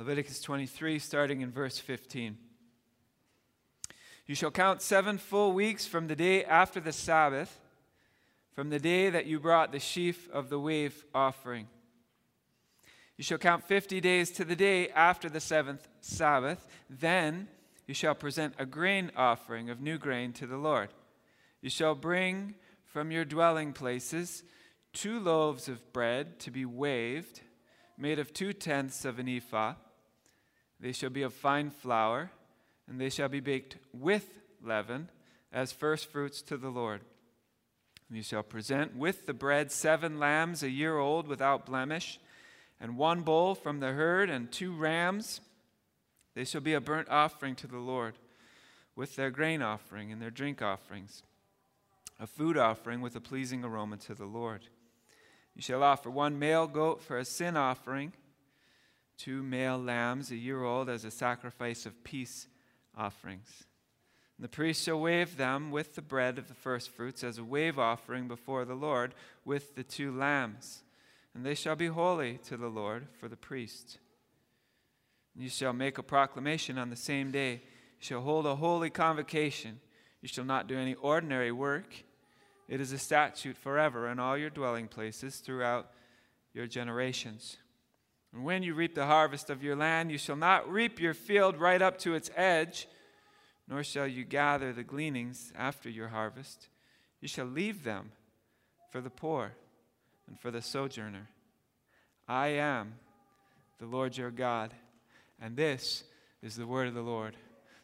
Leviticus 23, starting in verse 15. You shall count seven full weeks from the day after the Sabbath, from the day that you brought the sheaf of the wave offering. You shall count fifty days to the day after the seventh Sabbath. Then you shall present a grain offering of new grain to the Lord. You shall bring from your dwelling places two loaves of bread to be waved, made of two tenths of an ephah they shall be of fine flour, and they shall be baked with leaven as firstfruits to the Lord. You shall present with the bread seven lambs a year old without blemish, and one bull from the herd, and two rams. They shall be a burnt offering to the Lord, with their grain offering and their drink offerings, a food offering with a pleasing aroma to the Lord. You shall offer one male goat for a sin offering two male lambs a year old as a sacrifice of peace offerings. And the priest shall wave them with the bread of the firstfruits as a wave offering before the Lord with the two lambs. And they shall be holy to the Lord for the priest. And you shall make a proclamation on the same day. You shall hold a holy convocation. You shall not do any ordinary work. It is a statute forever in all your dwelling places throughout your generations. And when you reap the harvest of your land, you shall not reap your field right up to its edge, nor shall you gather the gleanings after your harvest. You shall leave them for the poor and for the sojourner. I am the Lord your God, and this is the word of the Lord.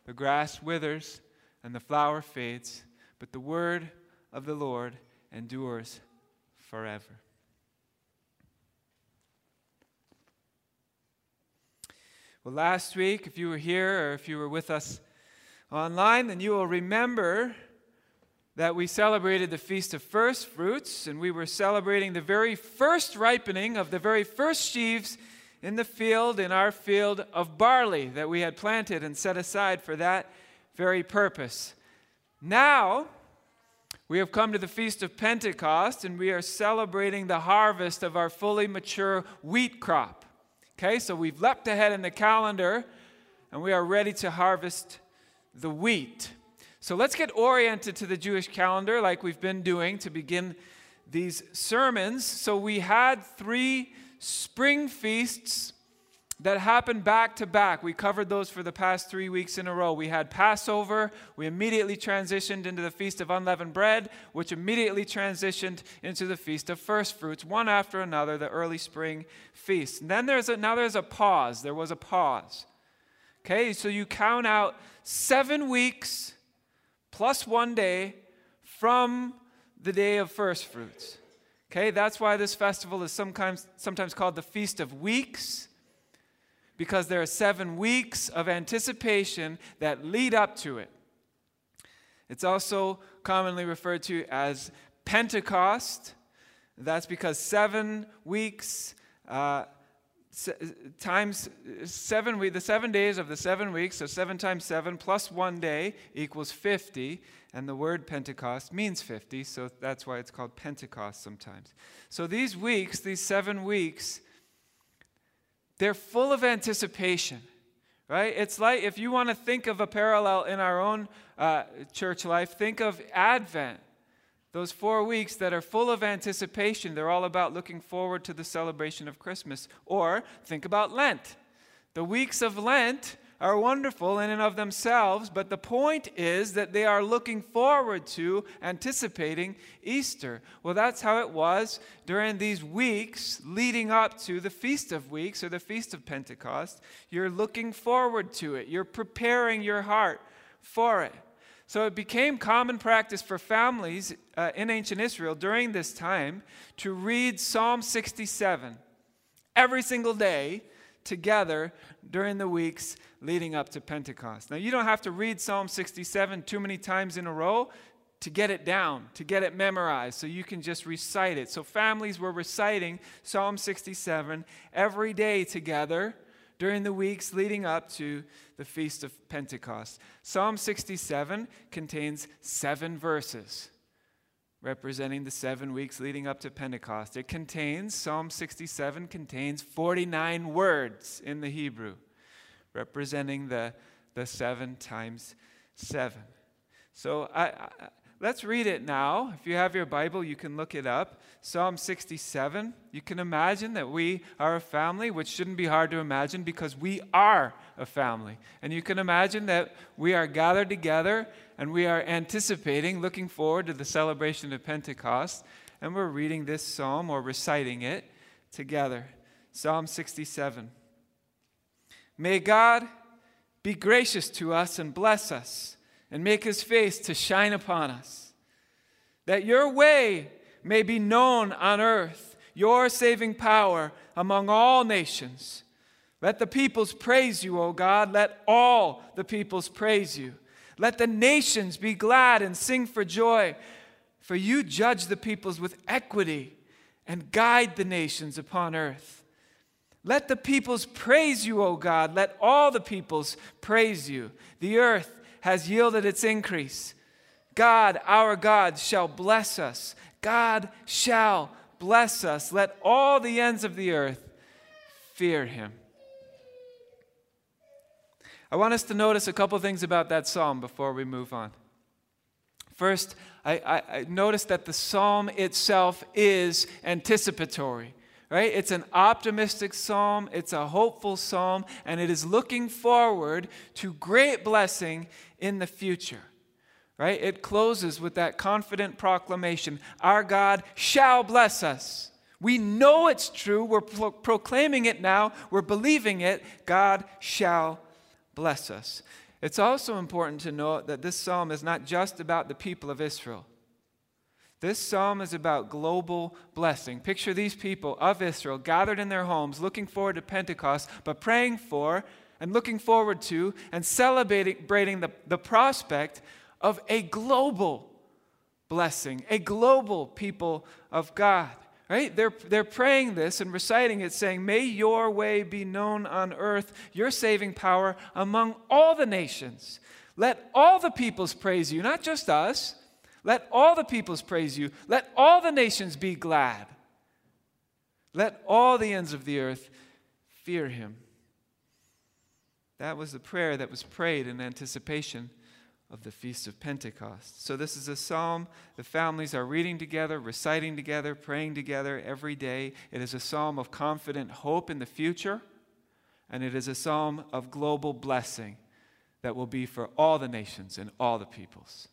The grass withers and the flower fades, but the word of the Lord endures forever. Well, last week, if you were here or if you were with us online, then you will remember that we celebrated the Feast of First Fruits, and we were celebrating the very first ripening of the very first sheaves in the field, in our field of barley that we had planted and set aside for that very purpose. Now, we have come to the Feast of Pentecost, and we are celebrating the harvest of our fully mature wheat crop. Okay, so we've leapt ahead in the calendar and we are ready to harvest the wheat. So let's get oriented to the Jewish calendar like we've been doing to begin these sermons. So we had three spring feasts that happened back to back. We covered those for the past three weeks in a row. We had Passover, we immediately transitioned into the Feast of Unleavened Bread, which immediately transitioned into the Feast of First Fruits, one after another, the early spring feast. And then there's a, now there's a pause. There was a pause. Okay, so you count out seven weeks plus one day from the day of first fruits. Okay, that's why this festival is sometimes, sometimes called the Feast of Weeks because there are seven weeks of anticipation that lead up to it. It's also commonly referred to as Pentecost. That's because seven weeks uh, times seven weeks, the seven days of the seven weeks, so seven times seven plus one day equals 50. And the word Pentecost means 50, so that's why it's called Pentecost sometimes. So these weeks, these seven weeks, they're full of anticipation, right? It's like if you want to think of a parallel in our own uh, church life, think of Advent. Those four weeks that are full of anticipation, they're all about looking forward to the celebration of Christmas. Or think about Lent. The weeks of Lent are wonderful in and of themselves, but the point is that they are looking forward to, anticipating Easter. Well, that's how it was during these weeks leading up to the Feast of Weeks or the Feast of Pentecost. You're looking forward to it, you're preparing your heart for it. So it became common practice for families uh, in ancient Israel during this time to read Psalm 67 every single day together during the weeks leading up to Pentecost. Now, you don't have to read Psalm 67 too many times in a row to get it down, to get it memorized, so you can just recite it. So, families were reciting Psalm 67 every day together during the weeks leading up to the Feast of Pentecost. Psalm 67 contains seven verses representing the seven weeks leading up to Pentecost. It contains, Psalm 67 contains 49 words in the Hebrew. representing the, the seven times seven. So I, I, let's read it now. If you have your Bible, you can look it up. Psalm 67. You can imagine that we are a family, which shouldn't be hard to imagine because we are a family. And you can imagine that we are gathered together and we are anticipating, looking forward to the celebration of Pentecost, and we're reading this psalm or reciting it together. Psalm 67. May God be gracious to us and bless us and make his face to shine upon us, that your way may be known on earth, your saving power among all nations. Let the peoples praise you, O God. Let all the peoples praise you. Let the nations be glad and sing for joy, for you judge the peoples with equity and guide the nations upon earth. Let the peoples praise you, O God. Let all the peoples praise you. The earth has yielded its increase. God, our God, shall bless us. God shall bless us. Let all the ends of the earth fear him. I want us to notice a couple things about that psalm before we move on. First, I, I, I noticed that the psalm itself is anticipatory right? It's an optimistic psalm, it's a hopeful psalm, and it is looking forward to great blessing in the future, right? It closes with that confident proclamation Our God shall bless us. We know it's true. We're pro- proclaiming it now. We're believing it. God shall bless us. It's also important to note that this psalm is not just about the people of Israel. This psalm is about global blessing. Picture these people of Israel gathered in their homes, looking forward to Pentecost, but praying for and looking forward to and celebrating the, the prospect of a global blessing, a global people of God. Right? They're, they're praying this and reciting it, saying, May your way be known on earth, your saving power among all the nations. Let all the peoples praise you, not just us. Let all the peoples praise you. Let all the nations be glad. Let all the ends of the earth fear him. That was the prayer that was prayed in anticipation of the Feast of Pentecost. So, this is a psalm the families are reading together, reciting together, praying together every day. It is a psalm of confident hope in the future, and it is a psalm of global blessing that will be for all the nations and all the peoples.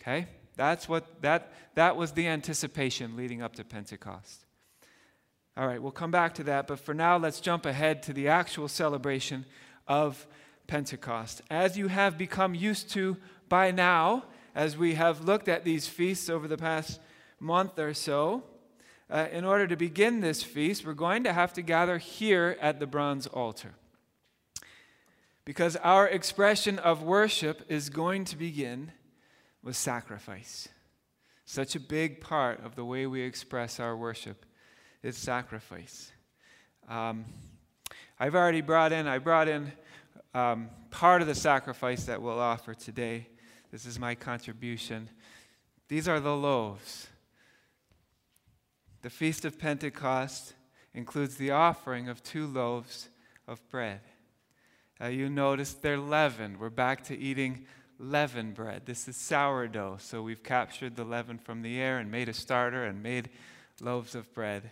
Okay? That's what that that was the anticipation leading up to Pentecost. All right, we'll come back to that, but for now let's jump ahead to the actual celebration of Pentecost. As you have become used to by now, as we have looked at these feasts over the past month or so, uh, in order to begin this feast, we're going to have to gather here at the bronze altar. Because our expression of worship is going to begin with sacrifice. Such a big part of the way we express our worship is sacrifice. Um, I've already brought in, I brought in um, part of the sacrifice that we'll offer today. This is my contribution. These are the loaves. The Feast of Pentecost includes the offering of two loaves of bread. Uh, you notice they're leavened. We're back to eating leaven bread. This is sourdough. So we've captured the leaven from the air and made a starter and made loaves of bread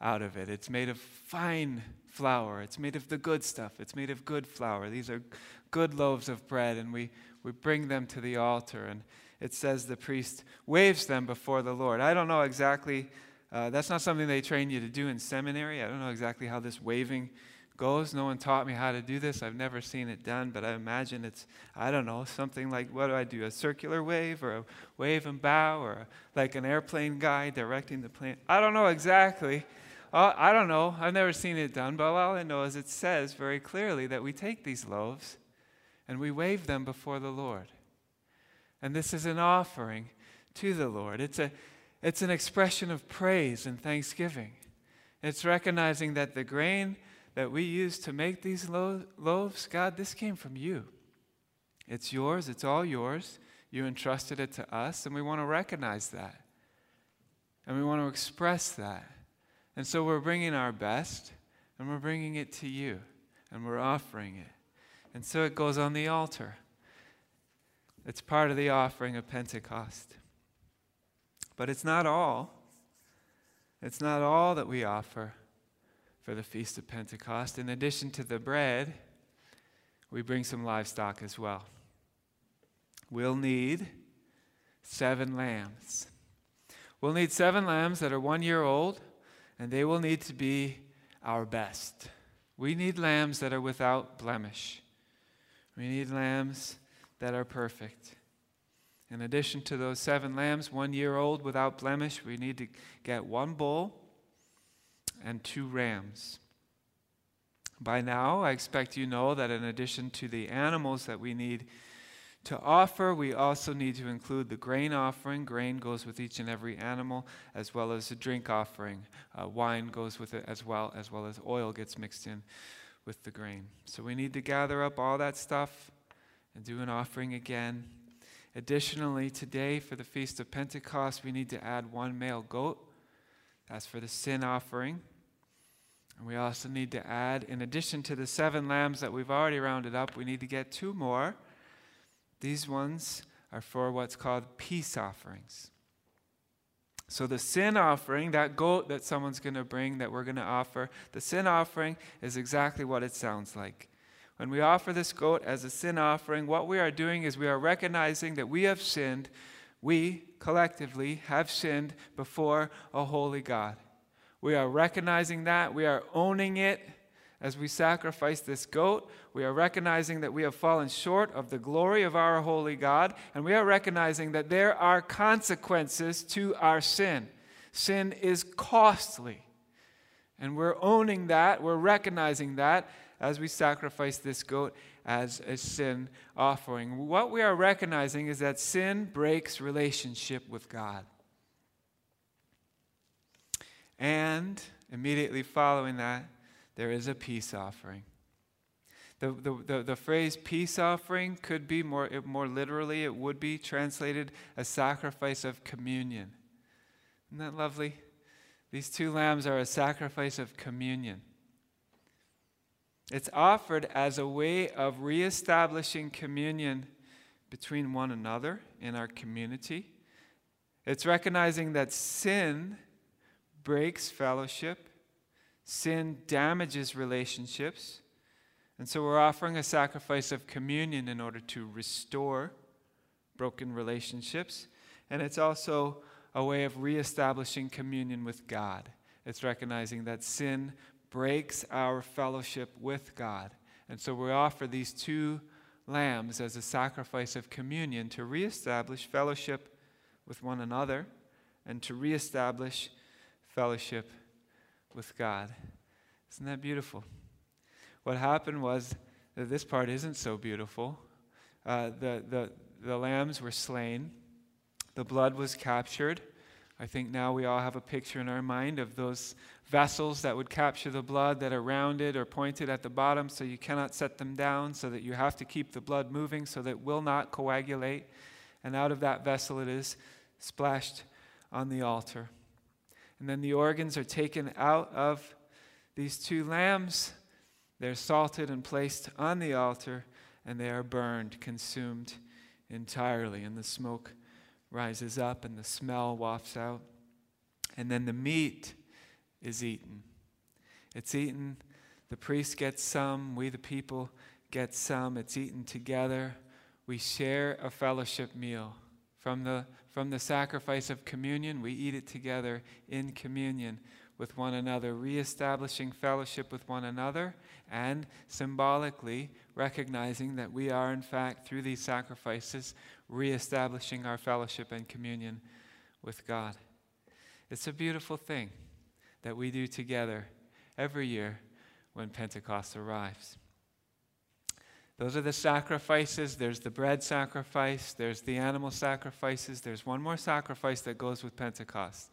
out of it. It's made of fine flour. It's made of the good stuff. It's made of good flour. These are good loaves of bread, and we, we bring them to the altar. And it says the priest waves them before the Lord. I don't know exactly, uh, that's not something they train you to do in seminary. I don't know exactly how this waving goes. No one taught me how to do this. I've never seen it done, but I imagine it's, I don't know, something like what do I do? A circular wave or a wave and bow or like an airplane guy directing the plane? I don't know exactly. Uh, I don't know. I've never seen it done, but all I know is it says very clearly that we take these loaves and we wave them before the Lord. And this is an offering to the Lord. It's, a, it's an expression of praise and thanksgiving. It's recognizing that the grain that we use to make these lo- loaves, God, this came from you. It's yours, it's all yours. You entrusted it to us, and we want to recognize that. And we want to express that. And so we're bringing our best and we're bringing it to you and we're offering it. And so it goes on the altar. It's part of the offering of Pentecost. But it's not all. It's not all that we offer for the Feast of Pentecost. In addition to the bread, we bring some livestock as well. We'll need seven lambs. We'll need seven lambs that are one year old, and they will need to be our best. We need lambs that are without blemish. We need lambs that are perfect. In addition to those seven lambs, one year old without blemish, we need to get one bull and two rams. By now, I expect you know that in addition to the animals that we need to offer, we also need to include the grain offering. Grain goes with each and every animal, as well as a drink offering. Uh, wine goes with it as well, as well as oil gets mixed in with the grain. So we need to gather up all that stuff and do an offering again. Additionally, today for the Feast of Pentecost, we need to add one male goat. That's for the sin offering. And we also need to add, in addition to the seven lambs that we've already rounded up, we need to get two more these ones are for what's called peace offerings. So, the sin offering, that goat that someone's going to bring that we're going to offer, the sin offering is exactly what it sounds like. When we offer this goat as a sin offering, what we are doing is we are recognizing that we have sinned. We collectively have sinned before a holy God. We are recognizing that. We are owning it as we sacrifice this goat, we are recognizing that we have fallen short of the glory of our holy God, and we are recognizing that there are consequences to our sin. Sin is costly. And we're owning that, we're recognizing that as we sacrifice this goat as a sin offering. What we are recognizing is that sin breaks relationship with God. And immediately following that, there is a peace offering. The, the, the, the, phrase peace offering could be more, more literally, it would be translated a sacrifice of communion. Isn't that lovely? These two lambs are a sacrifice of communion. It's offered as a way of reestablishing communion between one another in our community. It's recognizing that sin breaks fellowship Sin damages relationships. And so we're offering a sacrifice of communion in order to restore broken relationships. And it's also a way of reestablishing communion with God. It's recognizing that sin breaks our fellowship with God. And so we offer these two lambs as a sacrifice of communion to reestablish fellowship with one another and to reestablish fellowship with God. Isn't that beautiful? What happened was that this part isn't so beautiful. Uh, the, the, the lambs were slain, the blood was captured. I think now we all have a picture in our mind of those vessels that would capture the blood that are rounded or pointed at the bottom so you cannot set them down, so that you have to keep the blood moving so that it will not coagulate. And out of that vessel it is splashed on the altar. And then the organs are taken out of these two lambs. They're salted and placed on the altar, and they are burned, consumed entirely. And the smoke rises up, and the smell wafts out. And then the meat is eaten. It's eaten. The priest gets some. We, the people, get some. It's eaten together. We share a fellowship meal from the from the sacrifice of communion, we eat it together in communion with one another, reestablishing fellowship with one another, and symbolically recognizing that we are, in fact, through these sacrifices, reestablishing our fellowship and communion with God. It's a beautiful thing that we do together every year when Pentecost arrives. Those are the sacrifices. There's the bread sacrifice, there's the animal sacrifices. There's one more sacrifice that goes with Pentecost.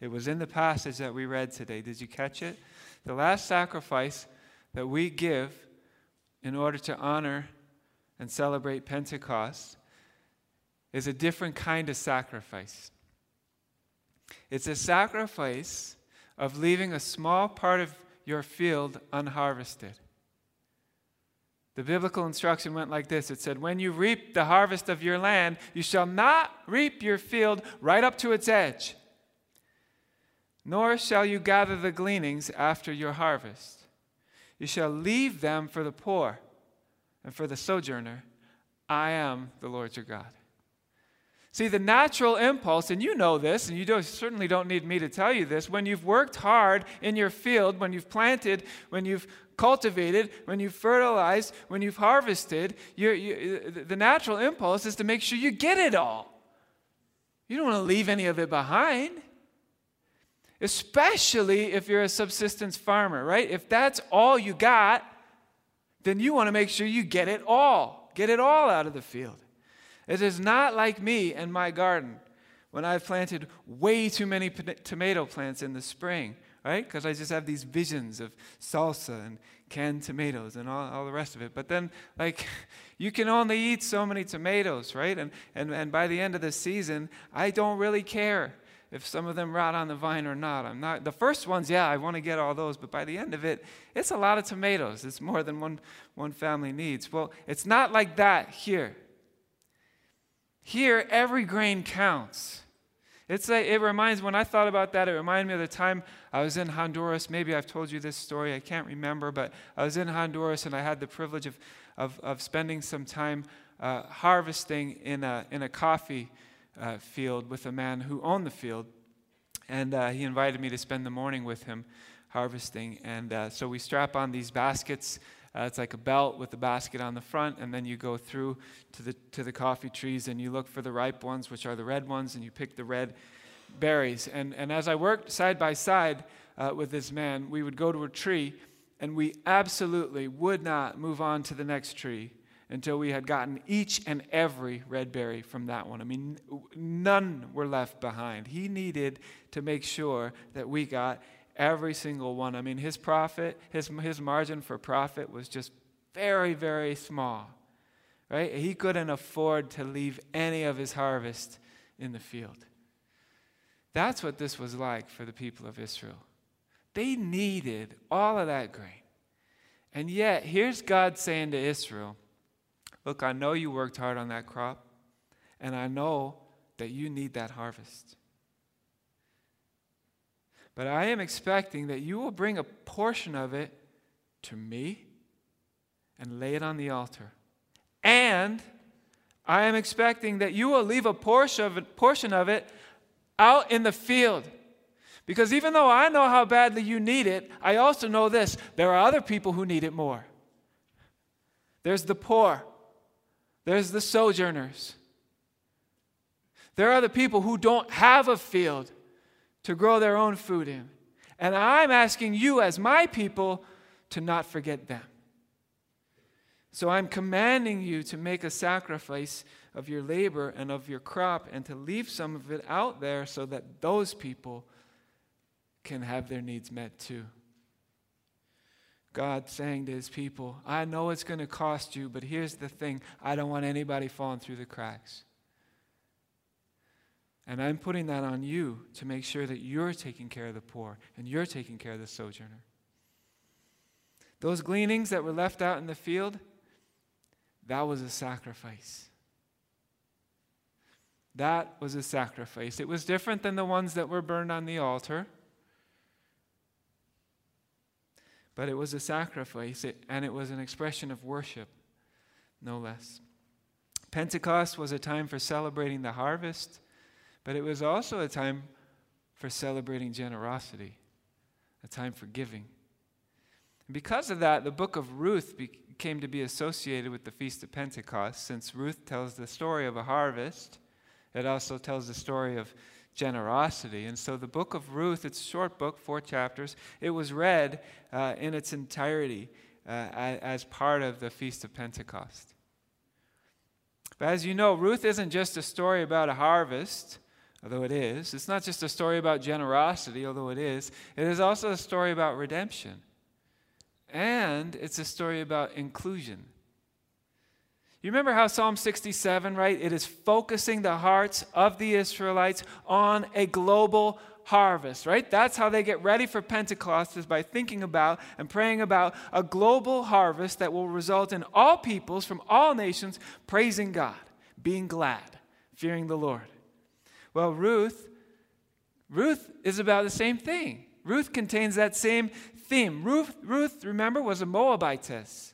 It was in the passage that we read today. Did you catch it? The last sacrifice that we give in order to honor and celebrate Pentecost is a different kind of sacrifice. It's a sacrifice of leaving a small part of your field unharvested. The biblical instruction went like this it said, When you reap the harvest of your land, you shall not reap your field right up to its edge, nor shall you gather the gleanings after your harvest. You shall leave them for the poor and for the sojourner. I am the Lord your God. See, the natural impulse, and you know this, and you don't, certainly don't need me to tell you this, when you've worked hard in your field, when you've planted, when you've cultivated, when you've fertilized, when you've harvested, you, the natural impulse is to make sure you get it all. You don't want to leave any of it behind. Especially if you're a subsistence farmer, right? If that's all you got, then you want to make sure you get it all. Get it all out of the field. It is not like me and my garden when I've planted way too many p- tomato plants in the spring, right? Because I just have these visions of salsa and canned tomatoes and all, all the rest of it. But then, like, you can only eat so many tomatoes, right? And, and, and by the end of the season, I don't really care if some of them rot on the vine or not. I'm not the first ones, yeah, I want to get all those, but by the end of it, it's a lot of tomatoes. It's more than one, one family needs. Well, it's not like that here. Here, every grain counts. It's like, it reminds, when I thought about that, it reminded me of the time I was in Honduras. Maybe I've told you this story, I can't remember, but I was in Honduras and I had the privilege of, of, of spending some time uh, harvesting in a, in a coffee uh, field with a man who owned the field. And uh, he invited me to spend the morning with him harvesting. And uh, so we strap on these baskets uh, it's like a belt with a basket on the front, and then you go through to the, to the coffee trees and you look for the ripe ones, which are the red ones, and you pick the red berries. And, and as I worked side by side uh, with this man, we would go to a tree, and we absolutely would not move on to the next tree until we had gotten each and every red berry from that one. I mean, none were left behind. He needed to make sure that we got Every single one. I mean, his profit, his, his margin for profit was just very, very small. Right? He couldn't afford to leave any of his harvest in the field. That's what this was like for the people of Israel. They needed all of that grain. And yet, here's God saying to Israel Look, I know you worked hard on that crop, and I know that you need that harvest. But I am expecting that you will bring a portion of it to me and lay it on the altar. And I am expecting that you will leave a portion of it, portion of it out in the field. Because even though I know how badly you need it, I also know this there are other people who need it more. There's the poor, there's the sojourners. There are the people who don't have a field to grow their own food in. And I'm asking you, as my people, to not forget them. So I'm commanding you to make a sacrifice of your labor and of your crop and to leave some of it out there so that those people can have their needs met too. God saying to his people, I know it's going to cost you, but here's the thing I don't want anybody falling through the cracks. And I'm putting that on you to make sure that you're taking care of the poor and you're taking care of the sojourner. Those gleanings that were left out in the field, that was a sacrifice. That was a sacrifice. It was different than the ones that were burned on the altar. But it was a sacrifice, and it was an expression of worship, no less. Pentecost was a time for celebrating the harvest but it was also a time for celebrating generosity, a time for giving. And because of that, the book of Ruth came to be associated with the Feast of Pentecost. Since Ruth tells the story of a harvest, it also tells the story of generosity. And so the book of Ruth, it's a short book, four chapters, it was read uh, in its entirety uh, as part of the Feast of Pentecost. But as you know, Ruth isn't just a story about a harvest although it is. It's not just a story about generosity, although it is. It is also a story about redemption. And it's a story about inclusion. You remember how Psalm 67, right? It is focusing the hearts of the Israelites on a global harvest, right? That's how they get ready for Pentecost is by thinking about and praying about a global harvest that will result in all peoples from all nations praising God, being glad, fearing the Lord. Well, Ruth Ruth is about the same thing. Ruth contains that same theme. Ruth, Ruth remember, was a Moabitess.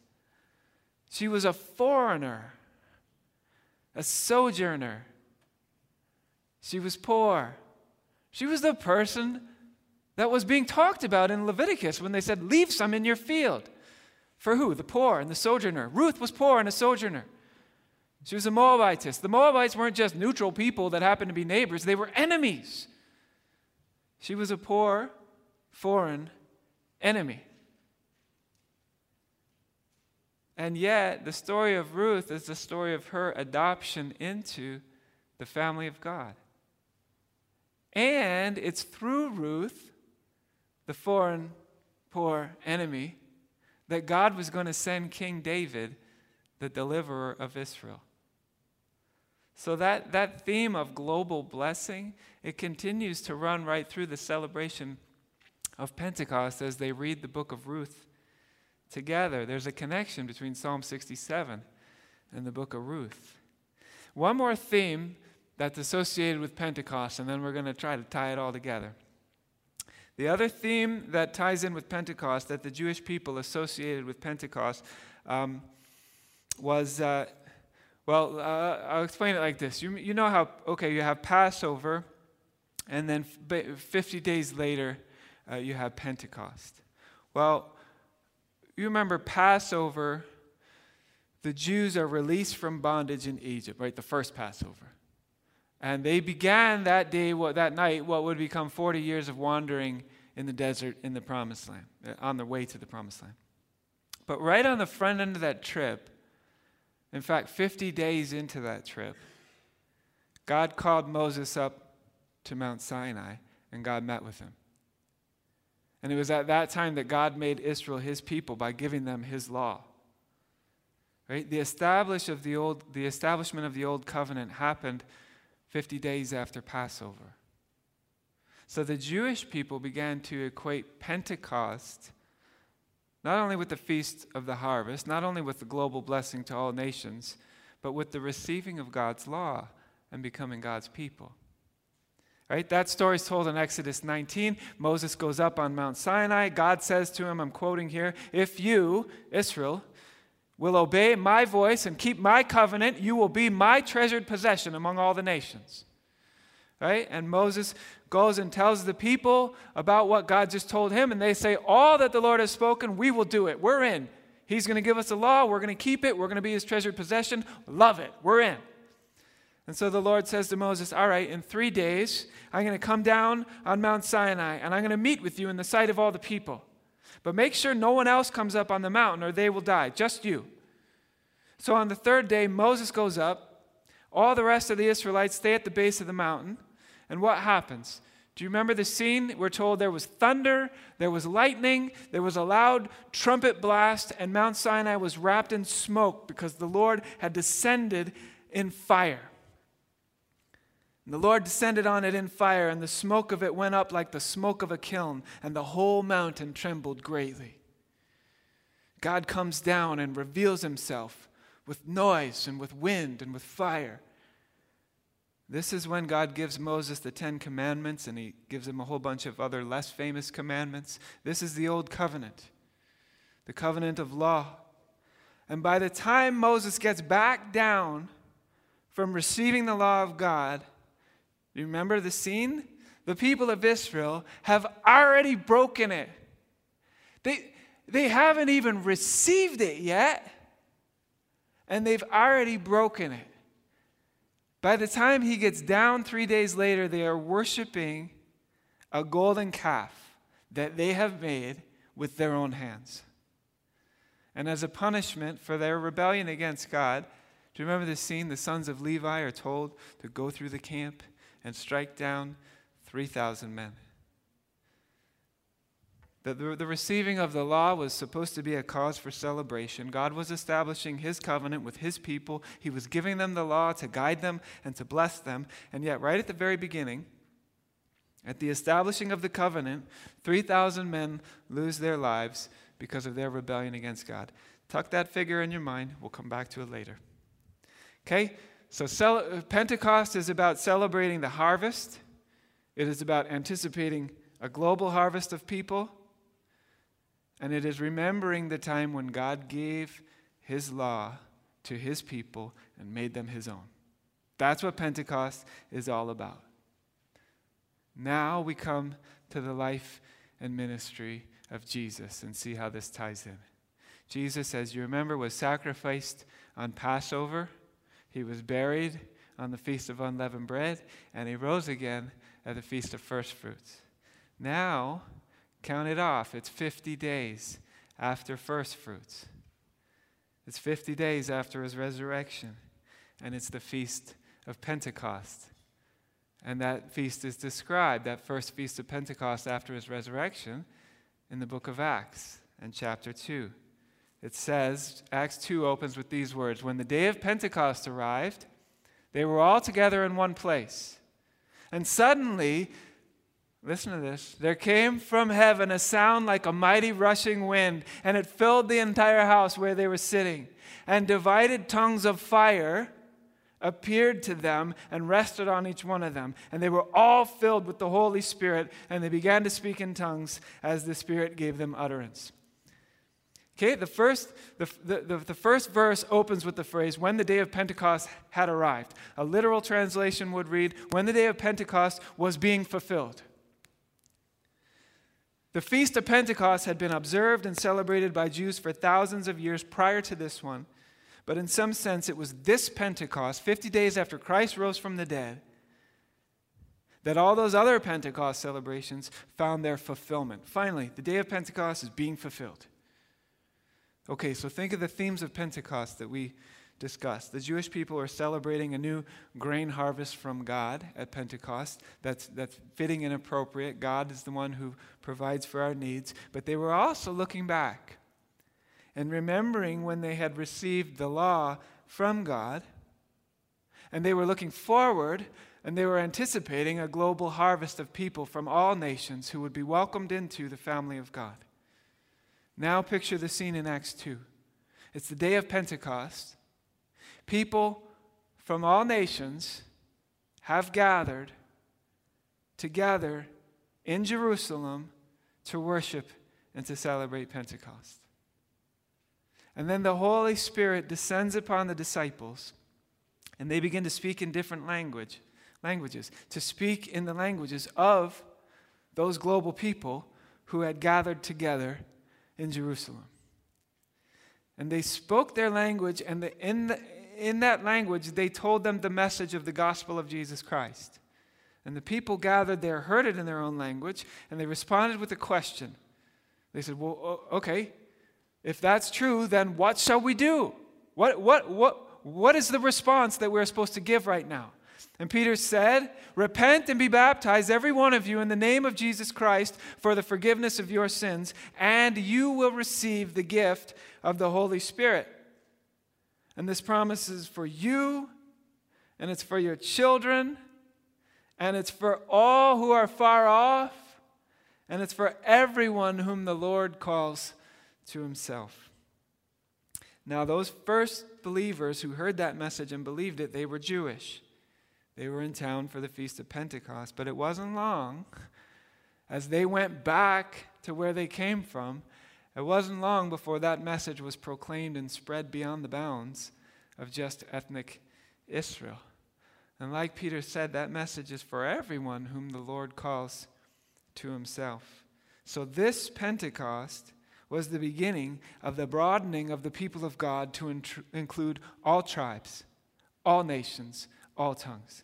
She was a foreigner, a sojourner. She was poor. She was the person that was being talked about in Leviticus when they said, Leave some in your field. For who? The poor and the sojourner. Ruth was poor and a sojourner. She was a Moabitess. The Moabites weren't just neutral people that happened to be neighbors, they were enemies. She was a poor, foreign enemy. And yet, the story of Ruth is the story of her adoption into the family of God. And it's through Ruth, the foreign, poor enemy, that God was going to send King David, the deliverer of Israel. So that, that theme of global blessing, it continues to run right through the celebration of Pentecost as they read the book of Ruth together. There's a connection between Psalm 67 and the book of Ruth. One more theme that's associated with Pentecost, and then we're going to try to tie it all together. The other theme that ties in with Pentecost, that the Jewish people associated with Pentecost, um, was uh, well, uh, I'll explain it like this. You, you know how, okay, you have Passover, and then 50 days later, uh, you have Pentecost. Well, you remember Passover, the Jews are released from bondage in Egypt, right? The first Passover. And they began that day, what, that night, what would become 40 years of wandering in the desert in the promised land, uh, on their way to the promised land. But right on the front end of that trip, in fact, 50 days into that trip, God called Moses up to Mount Sinai, and God met with him. And it was at that time that God made Israel his people by giving them his law. Right? The, establish of the, old, the establishment of the old covenant happened 50 days after Passover. So the Jewish people began to equate Pentecost not only with the feast of the harvest, not only with the global blessing to all nations, but with the receiving of God's law and becoming God's people. Right? That story is told in Exodus 19. Moses goes up on Mount Sinai. God says to him, I'm quoting here, if you, Israel, will obey my voice and keep my covenant, you will be my treasured possession among all the nations. Right? And Moses goes and tells the people about what God just told him, and they say, All that the Lord has spoken, we will do it. We're in. He's going to give us a law. We're going to keep it. We're going to be his treasured possession. Love it. We're in. And so the Lord says to Moses, All right, in three days, I'm going to come down on Mount Sinai, and I'm going to meet with you in the sight of all the people. But make sure no one else comes up on the mountain, or they will die, just you. So on the third day, Moses goes up. All the rest of the Israelites stay at the base of the mountain. And what happens? Do you remember the scene? We're told there was thunder, there was lightning, there was a loud trumpet blast, and Mount Sinai was wrapped in smoke because the Lord had descended in fire. And the Lord descended on it in fire, and the smoke of it went up like the smoke of a kiln, and the whole mountain trembled greatly. God comes down and reveals himself with noise and with wind and with fire. This is when God gives Moses the Ten Commandments and he gives him a whole bunch of other less famous commandments. This is the Old Covenant, the covenant of law. And by the time Moses gets back down from receiving the law of God, you remember the scene? The people of Israel have already broken it. They, they haven't even received it yet, and they've already broken it. By the time he gets down three days later, they are worshiping a golden calf that they have made with their own hands. And as a punishment for their rebellion against God, do you remember the scene? The sons of Levi are told to go through the camp and strike down 3,000 men. The, the, the, receiving of the law was supposed to be a cause for celebration. God was establishing his covenant with his people. He was giving them the law to guide them and to bless them. And yet, right at the very beginning, At the establishing of the covenant, 3,000 men lose their lives because of their rebellion against God. Tuck that figure in your mind. We'll come back to it later. Okay? So cel- Pentecost is about celebrating the harvest, it is about anticipating a global harvest of people, and it is remembering the time when God gave his law to his people and made them his own. That's what Pentecost is all about. Now we come to the life and ministry of Jesus and see how this ties in. Jesus, as you remember, was sacrificed on Passover. He was buried on the Feast of Unleavened Bread, and he rose again at the Feast of First Fruits. Now, count it off. It's 50 days after First Fruits. It's 50 days after his resurrection, and it's the Feast of Pentecost. And that feast is described, that first feast of Pentecost after his resurrection, in the book of Acts and chapter 2. It says, Acts 2 opens with these words When the day of Pentecost arrived, they were all together in one place. And suddenly, listen to this, there came from heaven a sound like a mighty rushing wind, and it filled the entire house where they were sitting. And divided tongues of fire appeared to them and rested on each one of them. And they were all filled with the Holy Spirit, and they began to speak in tongues as the Spirit gave them utterance. Okay, the first, the, the, the, first verse opens with the phrase, when the day of Pentecost had arrived. A literal translation would read, when the day of Pentecost was being fulfilled. The Feast of Pentecost had been observed and celebrated by Jews for thousands of years prior to this one. But in some sense, it was this Pentecost, 50 days after Christ rose from the dead, that all those other Pentecost celebrations found their fulfillment. Finally, the day of Pentecost is being fulfilled. Okay, so think of the themes of Pentecost that we discussed. The Jewish people are celebrating a new grain harvest from God at Pentecost. That's, that's fitting and appropriate. God is the one who provides for our needs. But they were also looking back and remembering when they had received the law from God, and they were looking forward and they were anticipating a global harvest of people from all nations who would be welcomed into the family of God. Now, picture the scene in Acts 2. It's the day of Pentecost. People from all nations have gathered together in Jerusalem to worship and to celebrate Pentecost. And then the Holy Spirit descends upon the disciples, and they begin to speak in different language, languages, to speak in the languages of those global people who had gathered together in Jerusalem. And they spoke their language, and the, in, the, in that language, they told them the message of the gospel of Jesus Christ. And the people gathered there heard it in their own language, and they responded with a question. They said, Well, okay, if that's true, then what shall we do? What, what, what, what is the response that we're supposed to give right now? And Peter said, Repent and be baptized, every one of you, in the name of Jesus Christ for the forgiveness of your sins, and you will receive the gift of the Holy Spirit. And this promise is for you, and it's for your children, and it's for all who are far off, and it's for everyone whom the Lord calls to himself. Now, those first believers who heard that message and believed it, they were Jewish. They were in town for the Feast of Pentecost, but it wasn't long as they went back to where they came from. It wasn't long before that message was proclaimed and spread beyond the bounds of just ethnic Israel. And like Peter said, that message is for everyone whom the Lord calls to himself. So this Pentecost was the beginning of the broadening of the people of God to include all tribes, all nations, all tongues.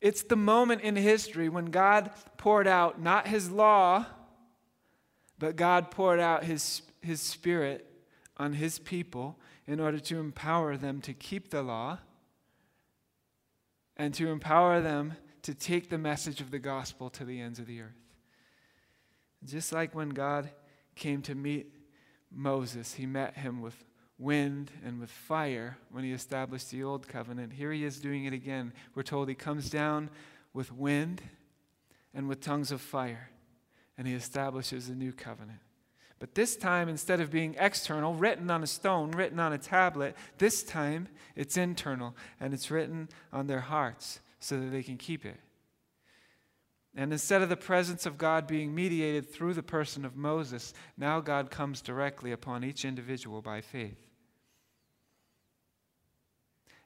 It's the moment in history when God poured out not his law, but God poured out his, his spirit on his people in order to empower them to keep the law and to empower them to take the message of the gospel to the ends of the earth. Just like when God came to meet Moses, he met him with wind and with fire when he established the old covenant. Here he is doing it again. We're told he comes down with wind and with tongues of fire, and he establishes a new covenant. But this time, instead of being external, written on a stone, written on a tablet, this time it's internal and it's written on their hearts so that they can keep it. And instead of the presence of God being mediated through the person of Moses, now God comes directly upon each individual by faith.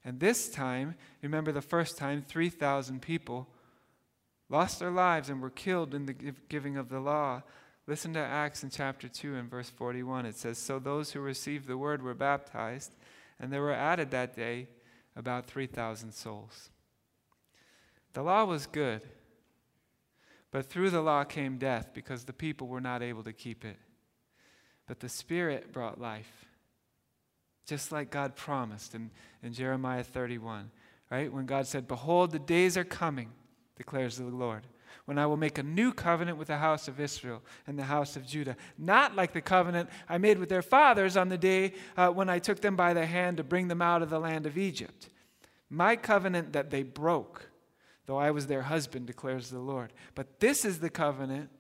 And this time, remember the first time, 3,000 people lost their lives and were killed in the giving of the law. Listen to Acts in chapter 2 and verse 41. It says, So those who received the word were baptized, and there were added that day about 3,000 souls. The law was good, but through the law came death because the people were not able to keep it. But the Spirit brought life, just like God promised in, in Jeremiah 31, right? When God said, Behold, the days are coming declares the Lord, when I will make a new covenant with the house of Israel and the house of Judah, not like the covenant I made with their fathers on the day uh, when I took them by the hand to bring them out of the land of Egypt. My covenant that they broke, though I was their husband, declares the Lord. But this is the covenant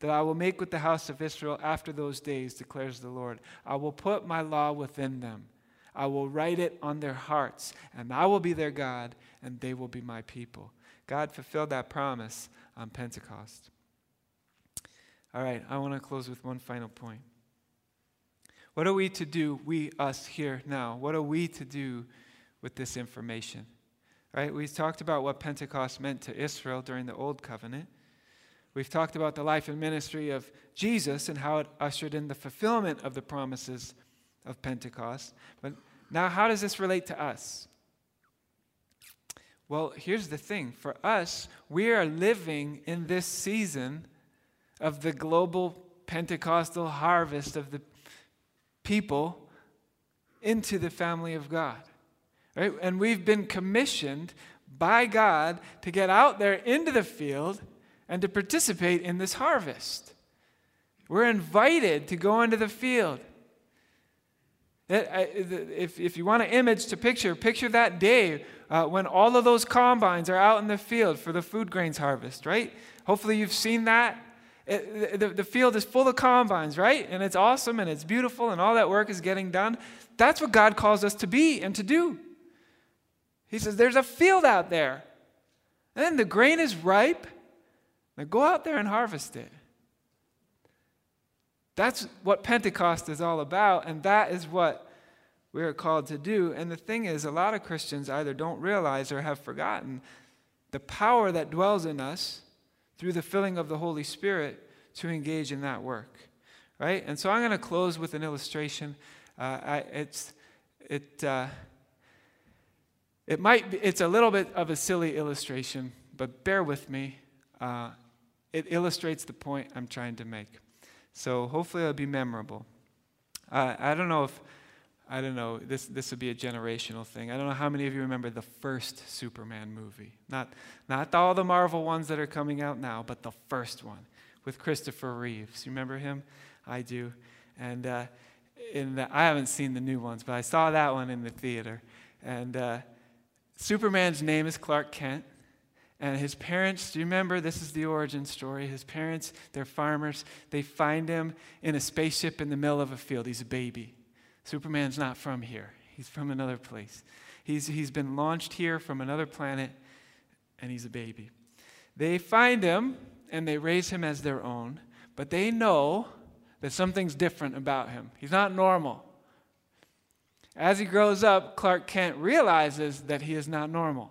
that I will make with the house of Israel after those days, declares the Lord. I will put my law within them. I will write it on their hearts, and I will be their God, and they will be my people. God fulfilled that promise on Pentecost. All right, I want to close with one final point. What are we to do, we, us here now? What are we to do with this information? Right? We've talked about what Pentecost meant to Israel during the Old Covenant. We've talked about the life and ministry of Jesus and how it ushered in the fulfillment of the promises of Pentecost. But now, how does this relate to us? Well, here's the thing for us, we are living in this season of the global Pentecostal harvest of the people into the family of God. Right? And we've been commissioned by God to get out there into the field and to participate in this harvest. We're invited to go into the field. Eh, eh, if, if you want an image to picture, picture that day uh, when all of those combines are out in the field for the food grains harvest, right? Hopefully you've seen that. Eh, it, the, the field is full of combines, right? And it's awesome and it's beautiful and all that work is getting done. That's what God calls us to be and to do. He says, There's a field out there. And the grain is ripe. Now go out there and harvest it. That's what Pentecost is all about, and that is what we are called to do. And the thing is, a lot of Christians either don't realize or have forgotten the power that dwells in us through the filling of the Holy Spirit to engage in that work. Right? And so I'm going to close with an illustration. Uh, I, it's, it, uh, it might be, it's a little bit of a silly illustration, but bear with me. Uh, it illustrates the point I'm trying to make. So hopefully it'll be memorable. Uh, I don't know if, I don't know, this, this would be a generational thing. I don't know how many of you remember the first Superman movie. Not, not all the Marvel ones that are coming out now, but the first one with Christopher Reeves. You remember him? I do. And uh, in the, I haven't seen the new ones, but I saw that one in the theater. And uh, Superman's name is Clark Kent. And his parents, do you remember? This is the origin story. His parents, they're farmers. They find him in a spaceship in the middle of a field. He's a baby. Superman's not from here, he's from another place. He's, he's been launched here from another planet, and he's a baby. They find him and they raise him as their own, but they know that something's different about him. He's not normal. As he grows up, Clark Kent realizes that he is not normal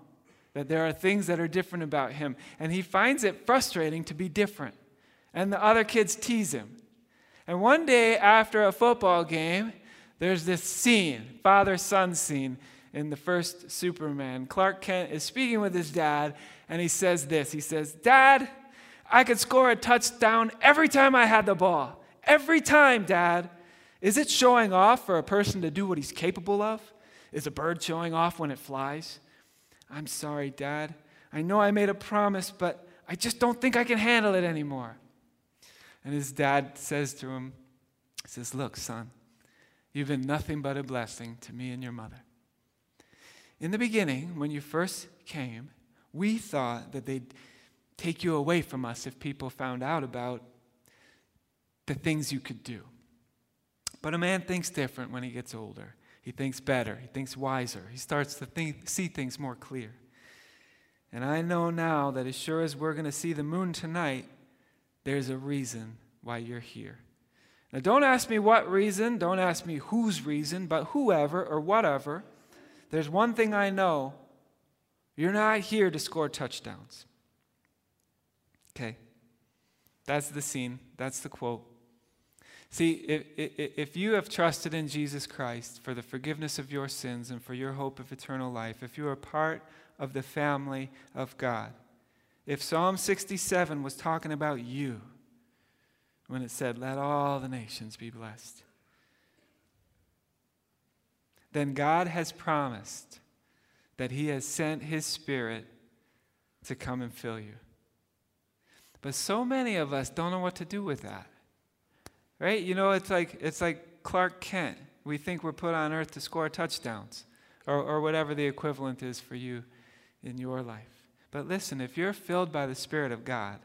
that there are things that are different about him. And he finds it frustrating to be different. And the other kids tease him. And one day after a football game, there's this scene, father son scene in the first Superman. Clark Kent is speaking with his dad, and he says this He says, Dad, I could score a touchdown every time I had the ball. Every time, Dad. Is it showing off for a person to do what he's capable of? Is a bird showing off when it flies? I'm sorry, Dad. I know I made a promise, but I just don't think I can handle it anymore. And his dad says to him, he says, Look, son, you've been nothing but a blessing to me and your mother. In the beginning, when you first came, we thought that they'd take you away from us if people found out about the things you could do. But a man thinks different when he gets older. He thinks better, he thinks wiser, he starts to think, see things more clear. And I know now that as sure as we're going to see the moon tonight, there's a reason why you're here. Now, don't ask me what reason, don't ask me whose reason, but whoever or whatever, there's one thing I know you're not here to score touchdowns. Okay? That's the scene, that's the quote. See, if, if you have trusted in Jesus Christ for the forgiveness of your sins and for your hope of eternal life, if you are part of the family of God, if Psalm 67 was talking about you when it said, Let all the nations be blessed, then God has promised that He has sent His Spirit to come and fill you. But so many of us don't know what to do with that. Right? You know, it's like it's like Clark Kent. We think we're put on earth to score touchdowns or, or whatever the equivalent is for you in your life. But listen, if you're filled by the Spirit of God,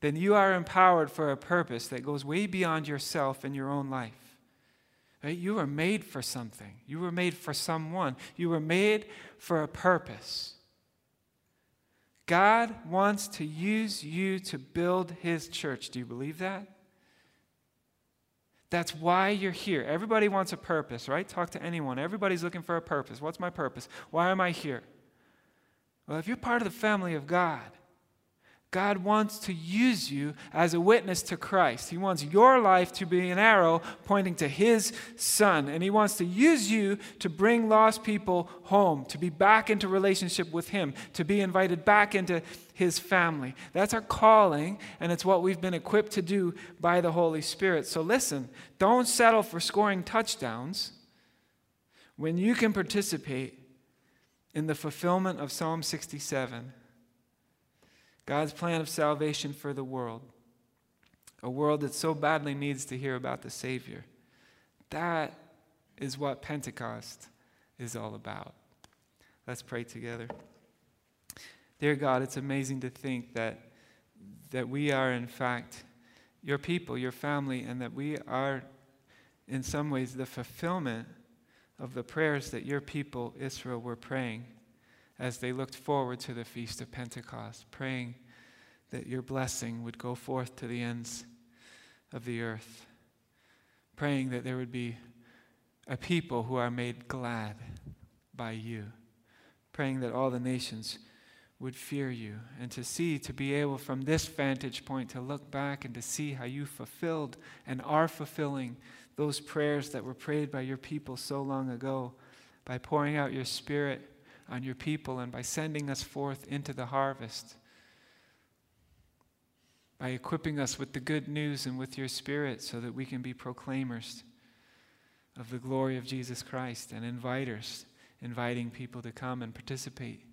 then you are empowered for a purpose that goes way beyond yourself and your own life. Right? You were made for something. You were made for someone. You were made for a purpose. God wants to use you to build his church. Do you believe that? That's why you're here. Everybody wants a purpose, right? Talk to anyone. Everybody's looking for a purpose. What's my purpose? Why am I here? Well, if you're part of the family of God, God wants to use you as a witness to Christ. He wants your life to be an arrow pointing to His Son. And He wants to use you to bring lost people home, to be back into relationship with Him, to be invited back into His family. That's our calling, and it's what we've been equipped to do by the Holy Spirit. So listen, don't settle for scoring touchdowns when you can participate in the fulfillment of Psalm 67 God's plan of salvation for the world, a world that so badly needs to hear about the Savior. That is what Pentecost is all about. Let's pray together. Dear God, it's amazing to think that, that we are, in fact, your people, your family, and that we are, in some ways, the fulfillment of the prayers that your people, Israel, were praying as they looked forward to the Feast of Pentecost, praying that your blessing would go forth to the ends of the earth, praying that there would be a people who are made glad by you, praying that all the nations would fear you and to see, to be able from this vantage point to look back and to see how you fulfilled and are fulfilling those prayers that were prayed by your people so long ago by pouring out your spirit on your people and by sending us forth into the harvest, by equipping us with the good news and with your spirit so that we can be proclaimers of the glory of Jesus Christ and inviters, inviting people to come and participate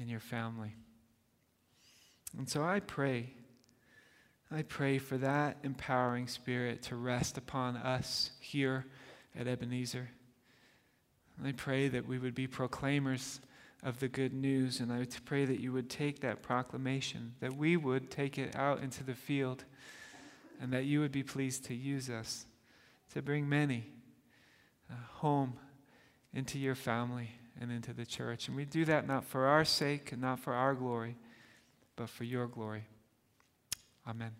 in your family. And so I pray, I pray for that empowering spirit to rest upon us here at Ebenezer. I pray that we would be proclaimers of the good news, and I pray that you would take that proclamation, that we would take it out into the field, and that you would be pleased to use us to bring many uh, home into your family and into the church. And we do that not for our sake and not for our glory, but for your glory. Amen.